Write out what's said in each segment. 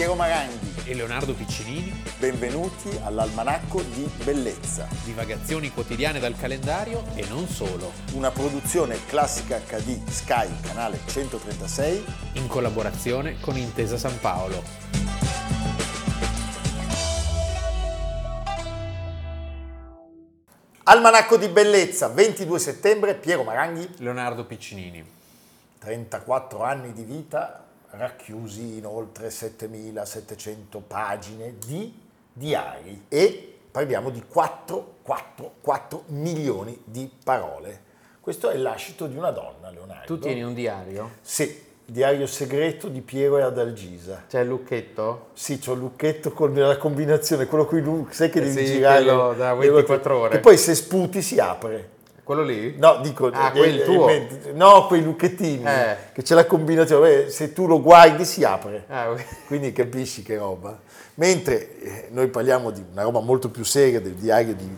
Piero Maranghi e Leonardo Piccinini. Benvenuti all'Almanacco di Bellezza. Divagazioni quotidiane dal calendario e non solo. Una produzione classica HD Sky, canale 136. In collaborazione con Intesa San Paolo. Almanacco di Bellezza, 22 settembre, Piero Maranghi. Leonardo Piccinini. 34 anni di vita racchiusi in oltre 7700 pagine di diari e parliamo di 4, 4, 4 milioni di parole. Questo è lascito di una donna, Leonardo. Tu tieni un diario? Sì, diario segreto di Piero e Adalgisa. C'è il lucchetto? Sì, c'ho il lucchetto con la combinazione, quello qui, sai che Eh devi sì, girare. quello da 24 ore. Che poi se sputi si apre. Quello lì? No, dico, Ah, eh, quel eh, tuo? no, quei lucchettini, Eh. che c'è la combinazione, eh, se tu lo guardi si apre, Ah, ok. quindi capisci che roba. Mentre eh, noi parliamo di una roba molto più seria, del diario di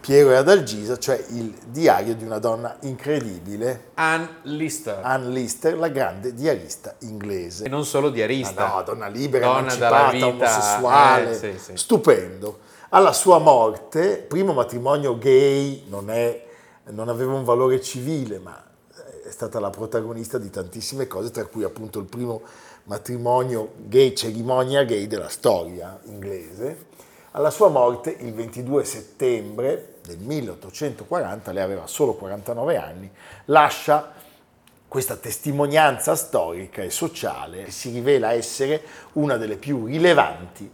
Piero e Adalgisa, cioè il diario di una donna incredibile, Ann Lister. Anne Lister, la grande diarista inglese. E non solo diarista. Ah, no, donna libera, Donna emancipata, vita, omosessuale, eh, sì, sì. stupendo. Alla sua morte, primo matrimonio gay, non, è- non aveva un valore civile, ma è stata la protagonista di tantissime cose, tra cui appunto il primo matrimonio gay, cerimonia gay della storia inglese. Alla sua morte, il 22 settembre del 1840, lei aveva solo 49 anni, lascia questa testimonianza storica e sociale che si rivela essere una delle più rilevanti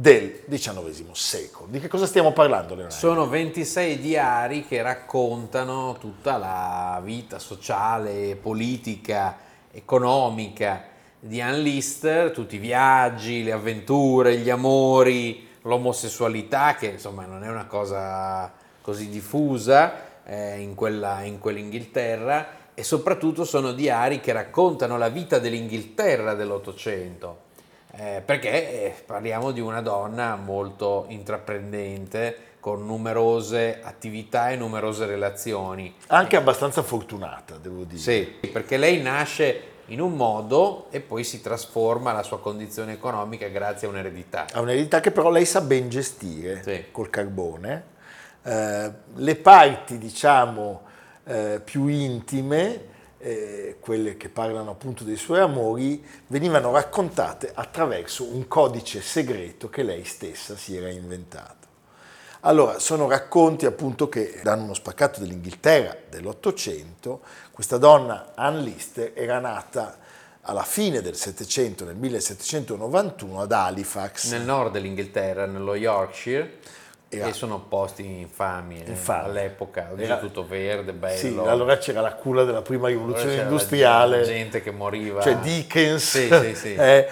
del XIX secolo. Di che cosa stiamo parlando, Leonardo? Sono 26 diari che raccontano tutta la vita sociale, politica, economica di Ann Lister, tutti i viaggi, le avventure, gli amori, l'omosessualità, che insomma non è una cosa così diffusa eh, in, quella, in quell'Inghilterra, e soprattutto sono diari che raccontano la vita dell'Inghilterra dell'Ottocento. Eh, perché eh, parliamo di una donna molto intraprendente, con numerose attività e numerose relazioni. Anche abbastanza fortunata, devo dire. Sì, perché lei nasce in un modo e poi si trasforma la sua condizione economica grazie a un'eredità. Ha un'eredità che però lei sa ben gestire Sì. col carbone. Eh, le parti, diciamo, eh, più intime, eh, quelle che parlano appunto dei suoi amori, venivano raccontate attraverso un codice segreto che lei stessa si era inventato. Allora, sono racconti appunto che danno uno spaccato dell'Inghilterra dell'Ottocento. Questa donna, Anne Lister, era nata alla fine del Settecento, nel 1791, ad Halifax. Nel nord dell'Inghilterra, nello Yorkshire, Era- e sono posti infami, eh, Infami. all'epoca, Era- tutto verde, bello. Sì, allora c'era la culla della prima rivoluzione Allora c'era la industriale. gente che moriva. Cioè Dickens Sì, sì, sì. è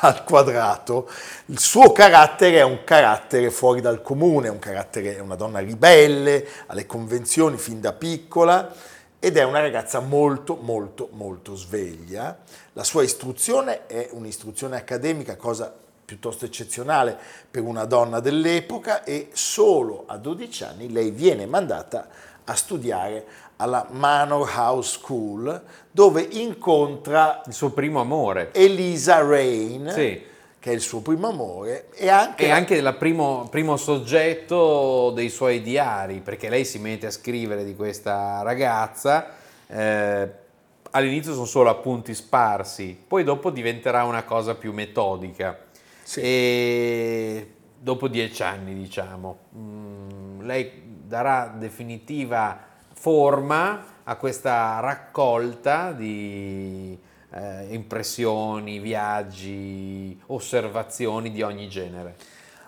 al quadrato. Il suo carattere è un carattere fuori dal comune, è un carattere, è una donna ribelle, alle convenzioni fin da piccola ed è una ragazza molto, molto, molto sveglia. La sua istruzione è un'istruzione accademica, cosa piuttosto eccezionale per una donna dell'epoca e solo a 12 anni lei viene mandata a studiare alla Manor House School dove incontra Il suo primo amore. Elisa Rain, Sì. che è il suo primo amore, e anche, E anche il primo, primo soggetto dei suoi diari, perché lei si mette a scrivere di questa ragazza, eh, all'inizio sono solo appunti sparsi, poi dopo diventerà una cosa più metodica. Sì. E dopo dieci anni, diciamo, mm, lei darà definitiva forma a questa raccolta di eh, impressioni, viaggi, osservazioni di ogni genere.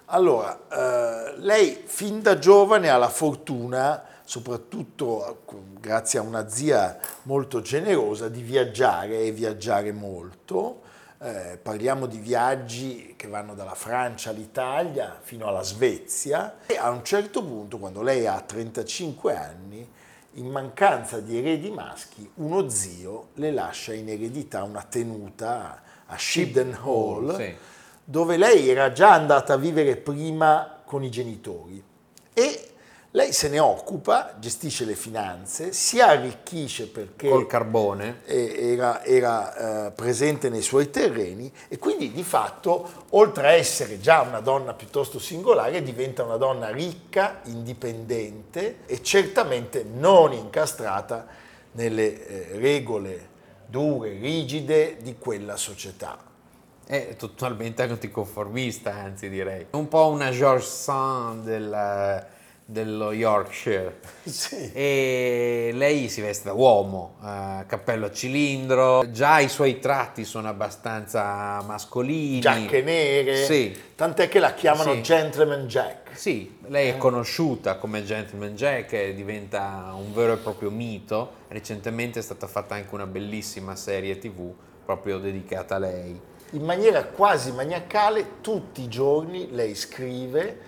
Allora, eh, lei fin da giovane ha la fortuna, soprattutto eh, grazie a una zia molto generosa, di viaggiare e viaggiare molto. Eh, parliamo di viaggi che vanno dalla Francia all'Italia fino alla Svezia e a un certo punto, quando lei ha 35 anni, in mancanza di eredi maschi, uno zio le lascia in eredità una tenuta a Shibden Hall, Sì. dove lei era già andata a vivere prima con i genitori e Lei se ne occupa, gestisce le finanze, si arricchisce perché Col carbone. era, era, eh, presente nei suoi terreni e quindi di fatto, oltre a essere già una donna piuttosto singolare, diventa una donna ricca, indipendente e certamente non incastrata nelle eh, regole dure, rigide di quella società. È totalmente anticonformista, anzi direi. Un po' una George Sand del- dello Yorkshire. Sì. E lei si veste da uomo, eh, cappello a cilindro, già i suoi tratti sono abbastanza mascolini. Giacche nere, Sì. tant'è che la chiamano Sì. Gentleman Jack. Sì, lei è conosciuta come Gentleman Jack e diventa un vero e proprio mito. Recentemente è stata fatta anche una bellissima serie tv proprio dedicata a lei. In maniera quasi maniacale, tutti i giorni lei scrive,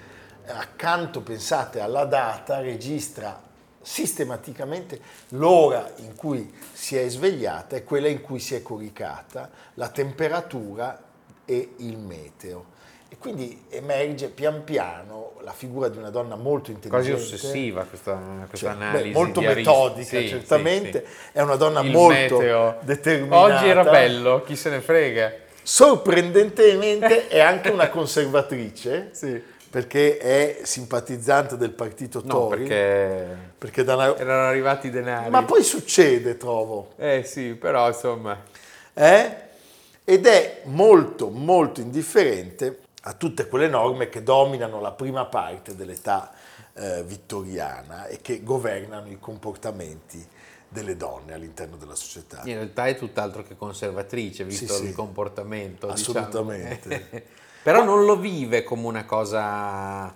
accanto, pensate, alla data, registra sistematicamente l'ora in cui si è svegliata e quella in cui si è coricata, la temperatura e il meteo. E quindi emerge pian piano la figura di una donna molto Quasi intelligente. ossessiva questa, questa Cioè, beh, analisi. molto diaristica. metodica, Sì, certamente. sì, sì. È una donna Il molto meteo. determinata. Oggi era bello, chi se ne frega. Sorprendentemente è anche una conservatrice, Sì. Perché è simpatizzante del partito No, Tory. perché perché una- erano arrivati i denari. Ma poi succede, trovo. Eh sì, però insomma... eh? Ed è molto, molto indifferente a tutte quelle norme che dominano la prima parte dell'età eh, vittoriana e che governano i comportamenti delle donne all'interno della società. In realtà è tutt'altro che conservatrice, visto Sì, sì. il comportamento. Assolutamente. diciamo. Però non lo vive come una cosa eh,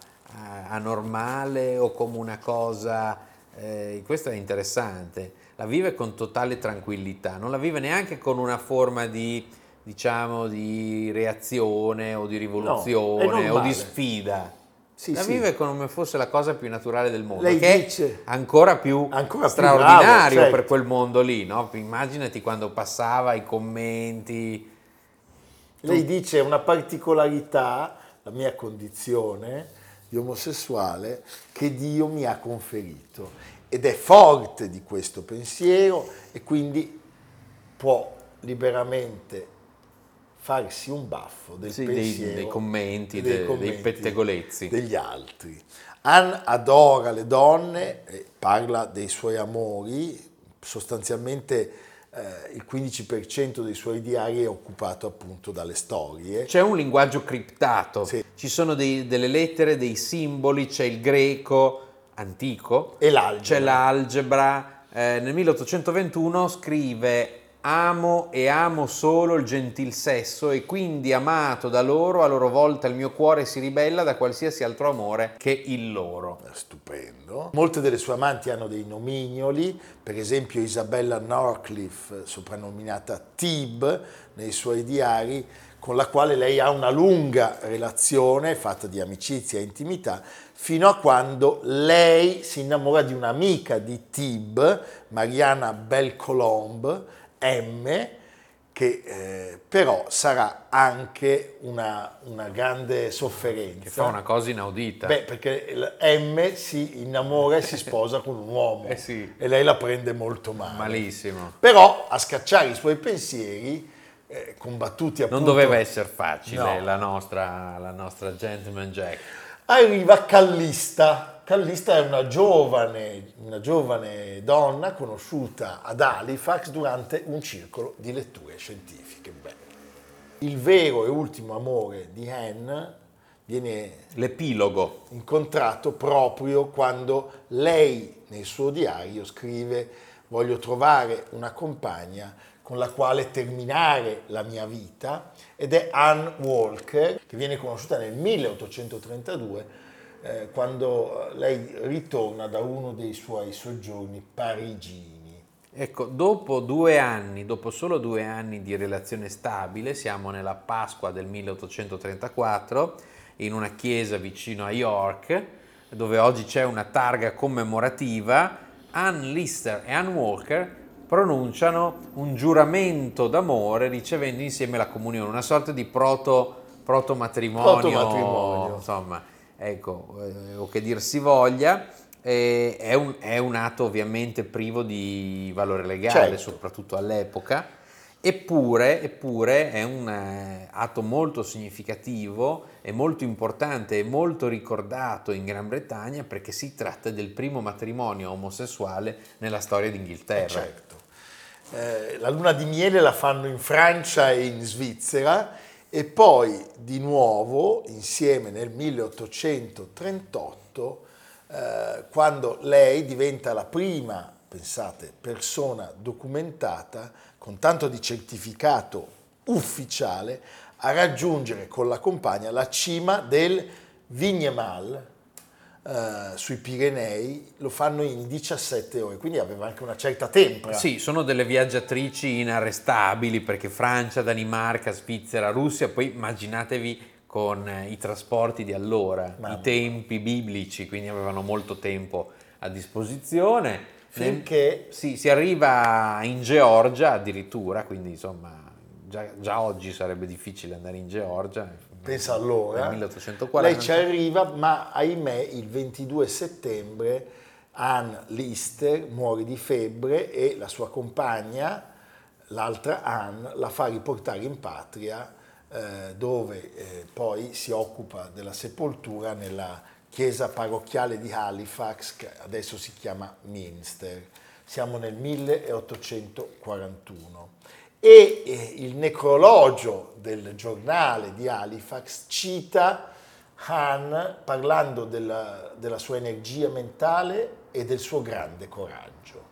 anormale o come una cosa... eh, questo è interessante. La vive con totale tranquillità, non la vive neanche con una forma di, diciamo, di reazione o di rivoluzione o normale. di sfida. Sì, la sì. vive come fosse la cosa più naturale del mondo, Lei che dice- è ancora più Ancora più straordinario bravo, per certo. quel mondo lì, no? Immaginati quando passava i commenti. Lei dice una particolarità, la mia condizione di omosessuale, che Dio mi ha conferito. Ed è forte di questo pensiero e quindi può liberamente farsi un baffo del Sì, dei- pensiero dei commenti, e de- dei pettegolezzi. degli altri. Anne adora le donne, parla dei suoi amori, sostanzialmente eh, il 15% dei suoi diari è occupato appunto dalle storie. C'è un linguaggio criptato, Sì. ci sono dei- delle lettere, dei simboli, c'è il greco antico, E l'algebra. c'è l'algebra. Eh, nel 1821 scrive Amo e amo solo il gentil sesso e quindi amato da loro a loro volta il mio cuore si ribella da qualsiasi altro amore che il loro. Stupendo. Molte delle sue amanti hanno dei nomignoli, per esempio Isabella Norcliffe, soprannominata Tib nei suoi diari, con la quale lei ha una lunga relazione fatta di amicizia e intimità, fino a quando lei si innamora di un'amica di Tib, Mariana Belcolombe, M, che eh, però sarà anche una, una grande sofferenza. Che fa una cosa inaudita. Beh, perché M si innamora e si sposa con un uomo Eh sì. e lei la prende molto male. Malissimo. Però a scacciare i suoi pensieri, eh, combattuti appunto... Non doveva essere facile No. la, nostra, la nostra Gentleman Jack. Arriva Callista. Callista è una giovane, una giovane donna conosciuta ad Halifax durante un circolo di letture scientifiche. Beh, il vero e ultimo amore di Anne viene L'epilogo. incontrato proprio quando lei nel suo diario scrive voglio trovare una compagna con la quale terminare la mia vita ed è Anne Walker che viene conosciuta nel 1832 eh, quando lei ritorna da uno dei suoi soggiorni parigini. Ecco, dopo due anni, dopo solo due anni di relazione stabile, siamo nella Pasqua del 1834, in una chiesa vicino a York, dove oggi c'è una targa commemorativa, Anne Lister e Anne Walker pronunciano un giuramento d'amore ricevendo insieme la comunione, una sorta di proto, proto matrimonio, Proto-matrimonio. insomma, ecco, eh, o che dir si voglia. eh, è, un, è un atto ovviamente privo di valore legale, Certo. soprattutto all'epoca, eppure, eppure è un eh, atto molto significativo e molto importante e molto ricordato in Gran Bretagna perché si tratta del primo matrimonio omosessuale nella storia d'Inghilterra. Certo. Eh, la luna di miele la fanno in Francia e in Svizzera e poi di nuovo insieme nel 1838 eh, quando lei diventa la prima, pensate, persona documentata con tanto di certificato ufficiale a raggiungere con la compagna la cima del Vignemal eh, sui Pirenei, lo fanno in 17 ore, quindi aveva anche una certa tempra. Sì, sono delle viaggiatrici inarrestabili perché Francia, Danimarca, Svizzera, Russia, poi immaginatevi con eh, i trasporti di allora, Mamma i tempi biblici, quindi avevano molto tempo a disposizione. Finché- Nel- sì, si arriva in Georgia addirittura, quindi insomma già, già oggi sarebbe difficile andare in Georgia. Pensa allora, Nel 1840. lei ci arriva, ma ahimè il 22 settembre Anne Lister muore di febbre e la sua compagna, l'altra Anne, la fa riportare in patria eh, dove eh, poi si occupa della sepoltura nella chiesa parrocchiale di Halifax, che adesso si chiama Minster. Siamo nel 1841 e eh, il necrologio del giornale di Halifax cita Han parlando della, della sua energia mentale e del suo grande coraggio.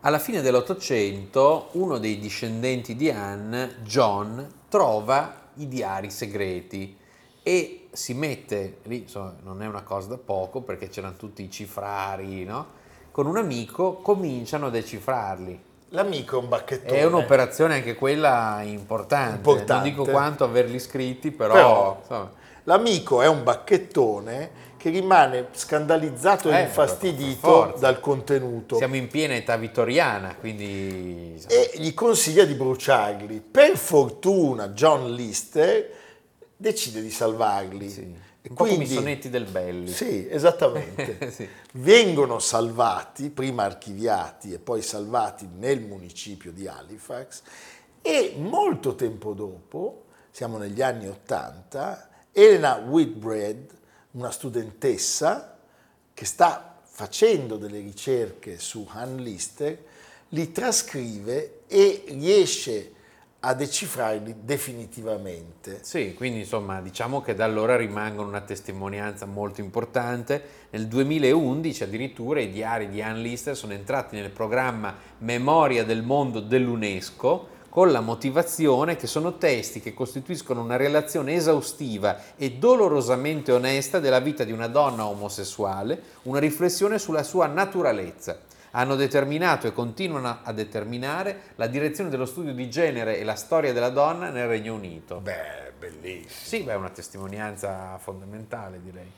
Alla fine dell'Ottocento, uno dei discendenti di Anne, John, trova i diari segreti e si mette lì, insomma, non è una cosa da poco perché c'erano tutti i cifrari, no? Con un amico cominciano a decifrarli. L'amico è un bacchettone. È un'operazione anche quella importante. Importante. Non dico quanto averli scritti, però, Però, insomma, L'amico è un bacchettone che rimane scandalizzato Eh, e infastidito dal contenuto siamo in piena età vittoriana, quindi e gli consiglia di bruciarli. Per fortuna John Lister decide di salvarli. sì. Un po' come i quindi- sonetti del Belli. Sì, esattamente. Sì. Vengono salvati, prima archiviati e poi salvati nel municipio di Halifax e molto tempo dopo, siamo negli anni Ottanta, Elena Whitbread, una studentessa che sta facendo delle ricerche su Han Lister, li trascrive e riesce a decifrarli definitivamente. Sì, quindi insomma diciamo che da allora rimangono una testimonianza molto importante. Nel 2011 addirittura i diari di Ann Lister sono entrati nel programma Memoria del mondo dell'UNESCO con la motivazione che sono testi che costituiscono una relazione esaustiva e dolorosamente onesta della vita di una donna omosessuale, una riflessione sulla sua naturalezza hanno determinato e continuano a determinare la direzione dello studio di genere e la storia della donna nel Regno Unito. Beh, bellissimo. Sì, beh, è una testimonianza fondamentale, direi.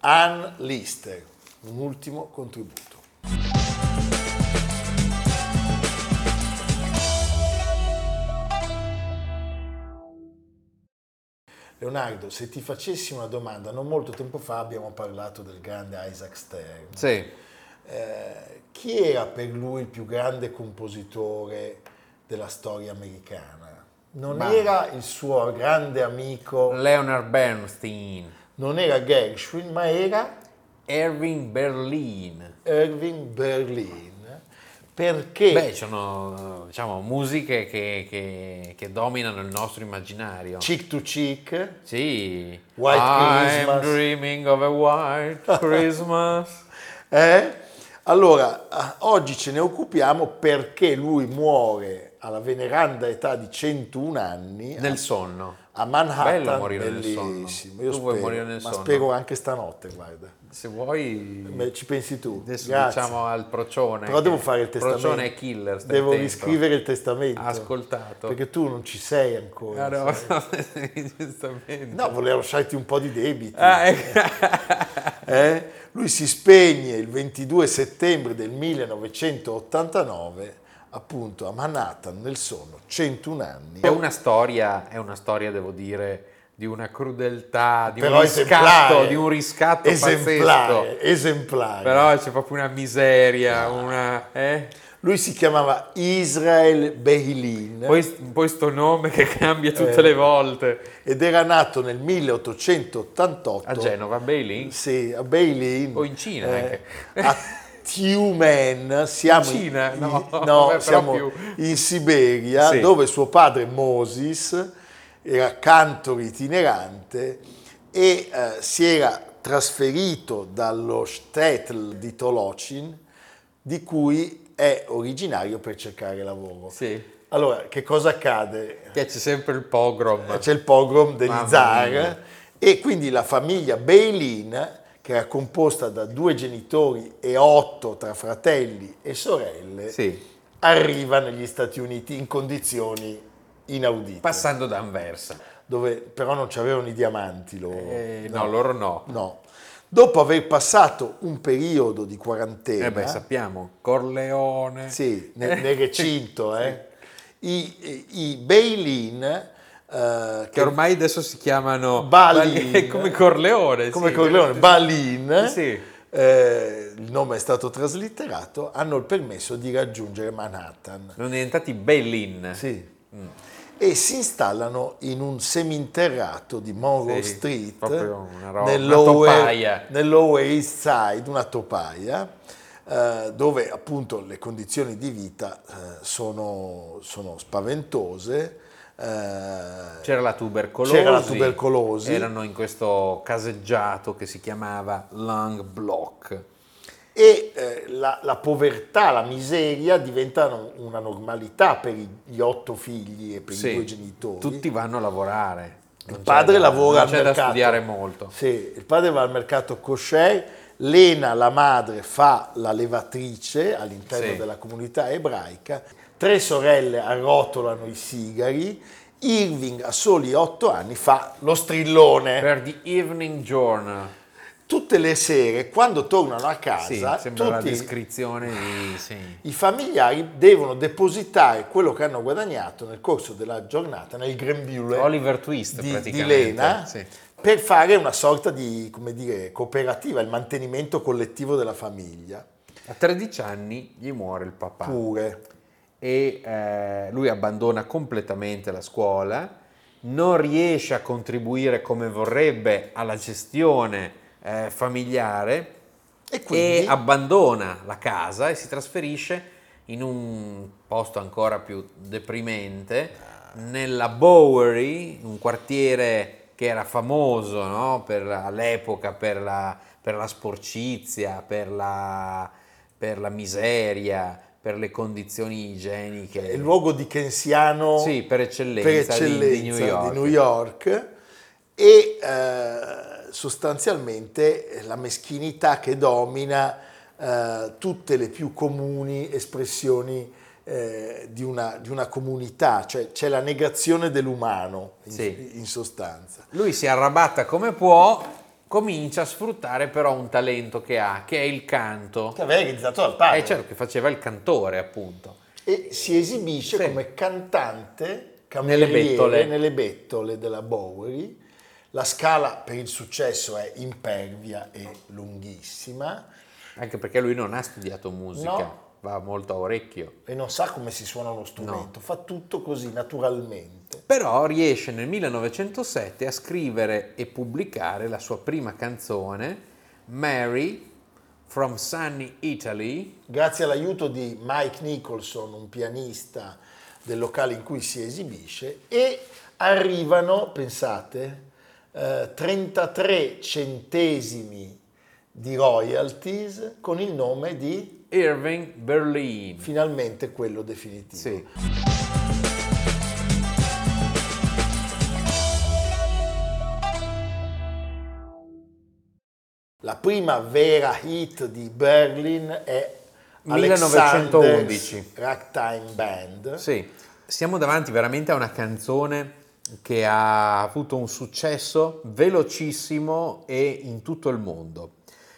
Ann Lister, un ultimo contributo. Leonardo, se ti facessi una domanda, non molto tempo fa abbiamo parlato del grande Isaac Stern. Sì, Eh, chi era per lui il più grande compositore della storia americana? Non Ma- era il suo grande amico, Leonard Bernstein, non era Gershwin, ma era Erwin Berlin. Irving Berlin. Perché Beh, sono diciamo, musiche che, che- che dominano il nostro immaginario. Cheek to Cheek, Sì. White I'm Christmas. dreaming of a white Christmas. eh? Allora ah, oggi ce ne occupiamo perché lui muore alla veneranda età di 101 anni Nel sonno. a Manhattan. Bello morire nel sonno. bellissimo. Io Tu vuoi spero, morire nel ma sonno? spero anche stanotte, guarda. Se vuoi... Beh, Ci pensi tu? Adesso Grazie. diciamo al procione. Però devo fare il testamento. Procione è killer. Devo attento. riscrivere il testamento. Ascoltato. Perché tu non ci sei ancora. Ah, no. No, volevo lasciarti un po' di debiti. Ah, ecco. Eh? Lui si spegne il 22 settembre del 1989, appunto a Manhattan, nel sonno, 101 anni. È una storia, è una storia, devo dire, di una crudeltà, di Però un riscatto, di un riscatto esemplare, pazzesco. esemplare. Però c'è proprio una miseria, una... Eh? Lui si chiamava Israel Behilin Poi, poi sto nome che cambia tutte Eh. le volte. ed era nato nel 1888 A Genova, Beilin. Sì, a Beilin. O in Cina anche. A Tiumen, siamo In Cina? in- No, no, vabbè, siamo in Siberia, Sì. dove suo padre Moses era cantor itinerante e eh, si era trasferito dallo shtetl di Tolocin, di cui è originario per cercare lavoro. Sì. Allora, che cosa accade? Che c'è sempre il pogrom. c'è il pogrom degli Mamma zar mia. e quindi la famiglia Beilin, che era composta da due genitori e otto tra fratelli e sorelle, Sì. arriva negli Stati Uniti in condizioni inaudite, Passando da Anversa. dove però non c'avevano i diamanti loro. Eh, no, loro no. No. Dopo aver passato un periodo di quarantena, Eh beh, sappiamo, Corleone. sì, nel, nel recinto, eh, i, i, i Beilin, eh, Che ormai adesso si chiamano Balin. Bali- come Corleone. come sì. Corleone, Balin, Sì. eh, il nome è stato traslitterato, hanno il permesso di raggiungere Manhattan. Sono diventati Bellin. Sì. Mm. E si installano in un seminterrato di Monroe Sì, Street, una topaia. nell'Lower East Side, una topaia, eh, dove appunto le condizioni di vita eh, sono, sono spaventose. eh, C'era la. C'era la tubercolosi. Erano in questo caseggiato che si chiamava Lung Block. E eh, la, la povertà, la miseria diventano una normalità per gli otto figli e per Sì, i due genitori. Tutti vanno a lavorare. il Non padre c'è da- lavora al c'è da mercato. studiare molto. Sì, il padre va al mercato kosher, Lena, la madre, fa la levatrice all'interno Sì. della comunità ebraica, tre sorelle arrotolano i sigari, Irving a soli otto anni fa lo strillone. Per The Evening Journal. Tutte le sere, quando tornano a Sì, casa, sembra la tutti descrizione di... Sì. i familiari devono depositare quello che hanno guadagnato nel corso della giornata nel grembiule Oliver Twist di, di. Lena Sì. per fare una sorta di come dire, cooperativa, il mantenimento collettivo della famiglia. A 13 anni gli muore il papà Pure. e eh, lui abbandona completamente la scuola, non riesce a contribuire come vorrebbe alla gestione eh, familiare E quindi e abbandona la casa e si trasferisce in un posto ancora più deprimente, nella Bowery, un quartiere che era famoso no? per, all'epoca per la, per la sporcizia, per la, per la miseria, per le condizioni igieniche. il luogo di Kensiano Sì, per eccellenza, per di- eccellenza di, New York. di New York. e eh, sostanzialmente eh, la meschinità che domina eh, tutte le più comuni espressioni eh, di, una, di una comunità, cioè c'è la negazione dell'umano in, Sì. in sostanza. Lui si arrabatta come può, comincia a sfruttare però un talento che ha, che è il canto. Che aveva realizzato dal padre. Eh certo che faceva il cantore appunto. E si esibisce Sì. come cantante Nelle bettole. nelle bettole della Bowery. La scala per il successo è impervia e lunghissima Anche perché lui non ha studiato musica, No. va molto a orecchio. e non sa come si suona lo strumento, fa tutto così naturalmente. Però riesce nel 1907 a scrivere e pubblicare la sua prima canzone, Mary from Sunny Italy. Grazie all'aiuto di Mike Nicholson, un pianista del locale in cui si esibisce, e arrivano, pensate, eh, 33 centesimi di royalties con il nome di Irving Berlin. finalmente quello definitivo. Sì. La prima vera hit di Berlin è 1911. Alexander's Ragtime Band. Sì, siamo davanti veramente a una canzone che ha avuto un successo velocissimo e in tutto il mondo.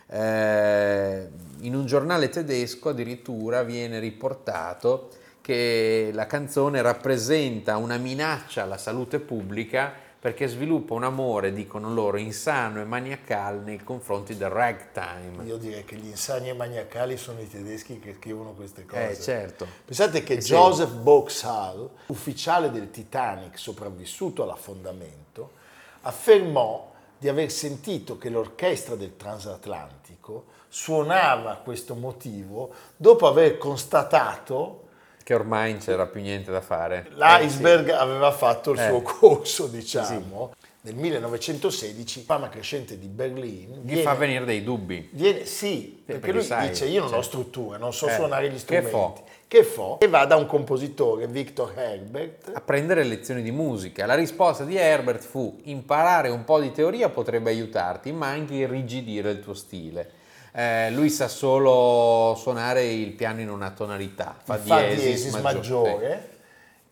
Eh, in un giornale tedesco addirittura viene riportato che la canzone rappresenta una minaccia alla salute pubblica perché sviluppa un amore, dicono loro, insano e maniacale nei confronti del ragtime. Io direi che gli insani e maniacali sono i tedeschi che scrivono queste cose. Eh, certo. Pensate che Eh, sì. Joseph Boxhall, ufficiale del Titanic sopravvissuto all'affondamento, affermò di aver sentito che l'orchestra del transatlantico suonava questo motivo dopo aver constatato Che ormai non c'era più niente da fare. l'iceberg aveva fatto il Eh. suo corso, diciamo. Nel 1916, la fama crescente di Berlino Gli fa venire dei dubbi. Viene, sì, perché perché lui sai, dice io non ho cioè, struttura, non so eh, suonare gli che strumenti. fo? Che fo? E va da un compositore, Victor Herbert, a prendere lezioni di musica. La risposta di Herbert fu imparare un po' di teoria potrebbe aiutarti, ma anche irrigidire il tuo stile. Eh, lui sa solo suonare il piano in una tonalità, fa, fa diesis, maggiore. maggiore,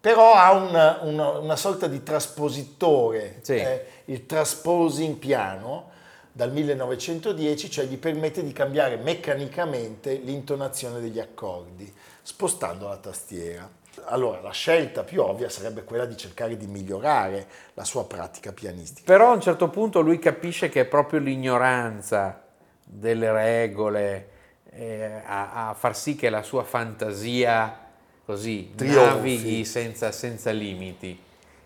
però ha una, una- una sorta di traspositore, Sì. eh, il transposing piano dal 1910, cioè gli permette di cambiare meccanicamente l'intonazione degli accordi, spostando la tastiera. Allora, la scelta più ovvia sarebbe quella di cercare di migliorare la sua pratica pianistica. Però a un certo punto lui capisce che è proprio l'ignoranza delle regole eh, a, a far sì che la sua fantasia così Trionfi. navighi senza, senza limiti.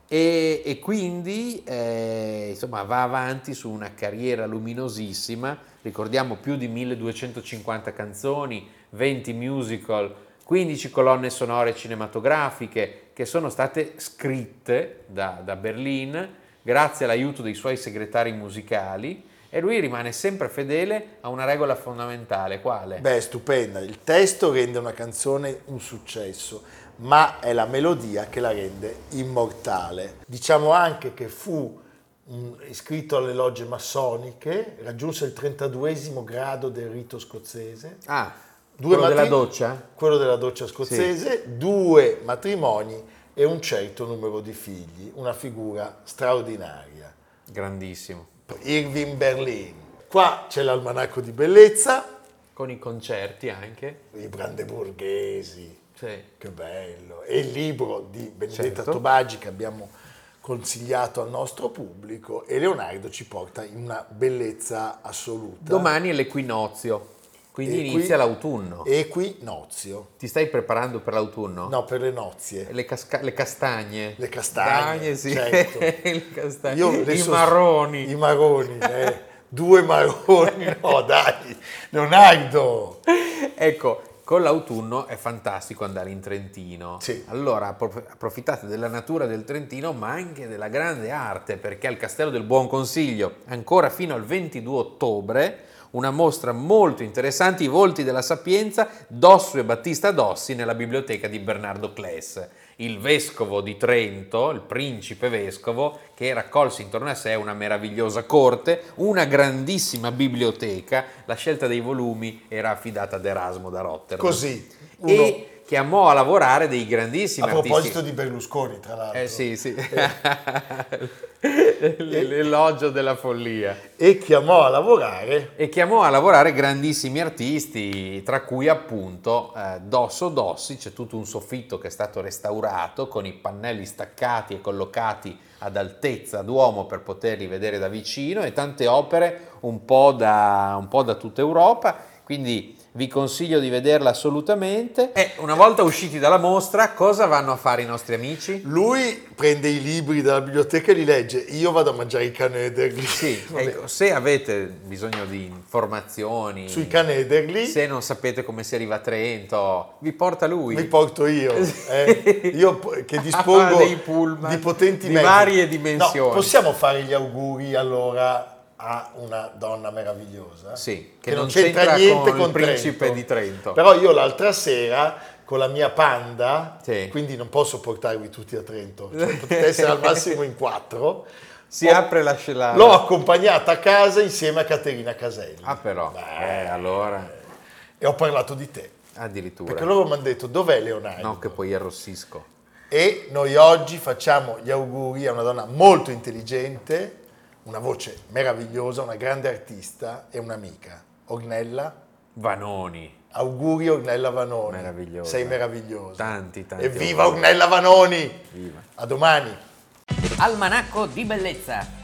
E, e quindi eh, insomma, va avanti su una carriera luminosissima, ricordiamo più di 1250 canzoni, 20 musical, 15 colonne sonore cinematografiche che sono state scritte da, da Berlin grazie all'aiuto dei suoi segretari musicali e lui rimane sempre fedele a una regola fondamentale, quale? Beh, stupenda. Il testo rende una canzone un successo, ma è la melodia che la rende immortale. Diciamo anche che fu iscritto alle logge massoniche, raggiunse il 32 grado del rito scozzese. ah, Due quello della matri- doccia? Quello della doccia scozzese, due matrimoni e un certo numero di figli, una figura straordinaria. Grandissimo. Irving Berlin. Qua c'è l'almanacco di bellezza, Con i concerti anche. i brandeburghesi, Sì. che bello, e il libro di Benedetta Certo. Tobagi che abbiamo consigliato al nostro pubblico e Leonardo ci porta in una bellezza assoluta. Domani è l'equinozio, quindi E qui- inizia l'autunno. Equinozio. Ti stai preparando per l'autunno? No, per le nozie. Le, casca- le castagne. Le castagne, sì. certo. le castagne. Io I adesso- marroni. I marroni, eh. Due maroni, no dai, Leonardo. Ecco, con l'autunno è fantastico andare in Trentino. Sì. Allora appro- approfittate della natura del Trentino, ma anche della grande arte, perché al Castello del Buon Consiglio, ancora fino al 22 ottobre, una mostra molto interessante, I volti della sapienza, Dosso e Battista Dossi nella biblioteca di Bernardo Claes, il vescovo di Trento, il principe vescovo, che raccolse intorno a sé una meravigliosa corte, una grandissima biblioteca, la scelta dei volumi era affidata ad Erasmo da Rotterdam. Così, uno- E chiamò a lavorare dei grandissimi A proposito artisti. di Berlusconi, tra l'altro. Eh sì, sì. L'elogio della follia. E chiamò a lavorare E chiamò a lavorare grandissimi artisti, tra cui appunto eh, Dosso Dossi, c'è tutto un soffitto che è stato restaurato con i pannelli staccati e collocati ad altezza d'uomo per poterli vedere da vicino e tante opere un po' da, un po' da tutta Europa, quindi vi consiglio di vederla assolutamente. E una volta usciti dalla mostra, cosa vanno a fare i nostri amici? Lui prende i libri dalla biblioteca e li legge. Io vado a mangiare i canederli. Sì, ecco, se avete bisogno di informazioni Sui canederli Se non sapete come si arriva a Trento, vi porta lui. mi porto io. eh. Io che dispongo Dei pullman di potenti di mezzi. varie dimensioni. No, possiamo fare gli auguri allora a una donna meravigliosa? Sì, che che, non c'entra c'entra niente con con, il principe Trento. di Trento. Però io l'altra sera con la mia panda, Sì. quindi non posso portarvi tutti a Trento, cioè, potete essere al massimo in quattro. Si Ho- apre la scellata. L'ho accompagnata a casa insieme a Caterina Caselli. Ah però, eh, allora, E ho parlato di te. addirittura. Perché loro mi hanno detto dov'è Leonardo? No, che poi arrossisco. E noi oggi facciamo gli auguri a una donna molto intelligente, una voce meravigliosa, una grande artista e un'amica. Ornella, Vanoni, auguri Ornella Vanoni. Meravigliosa. Sei meravigliosa. tanti, tanti. Evviva auguri. Ornella Vanoni! Viva. A domani! Almanacco di bellezza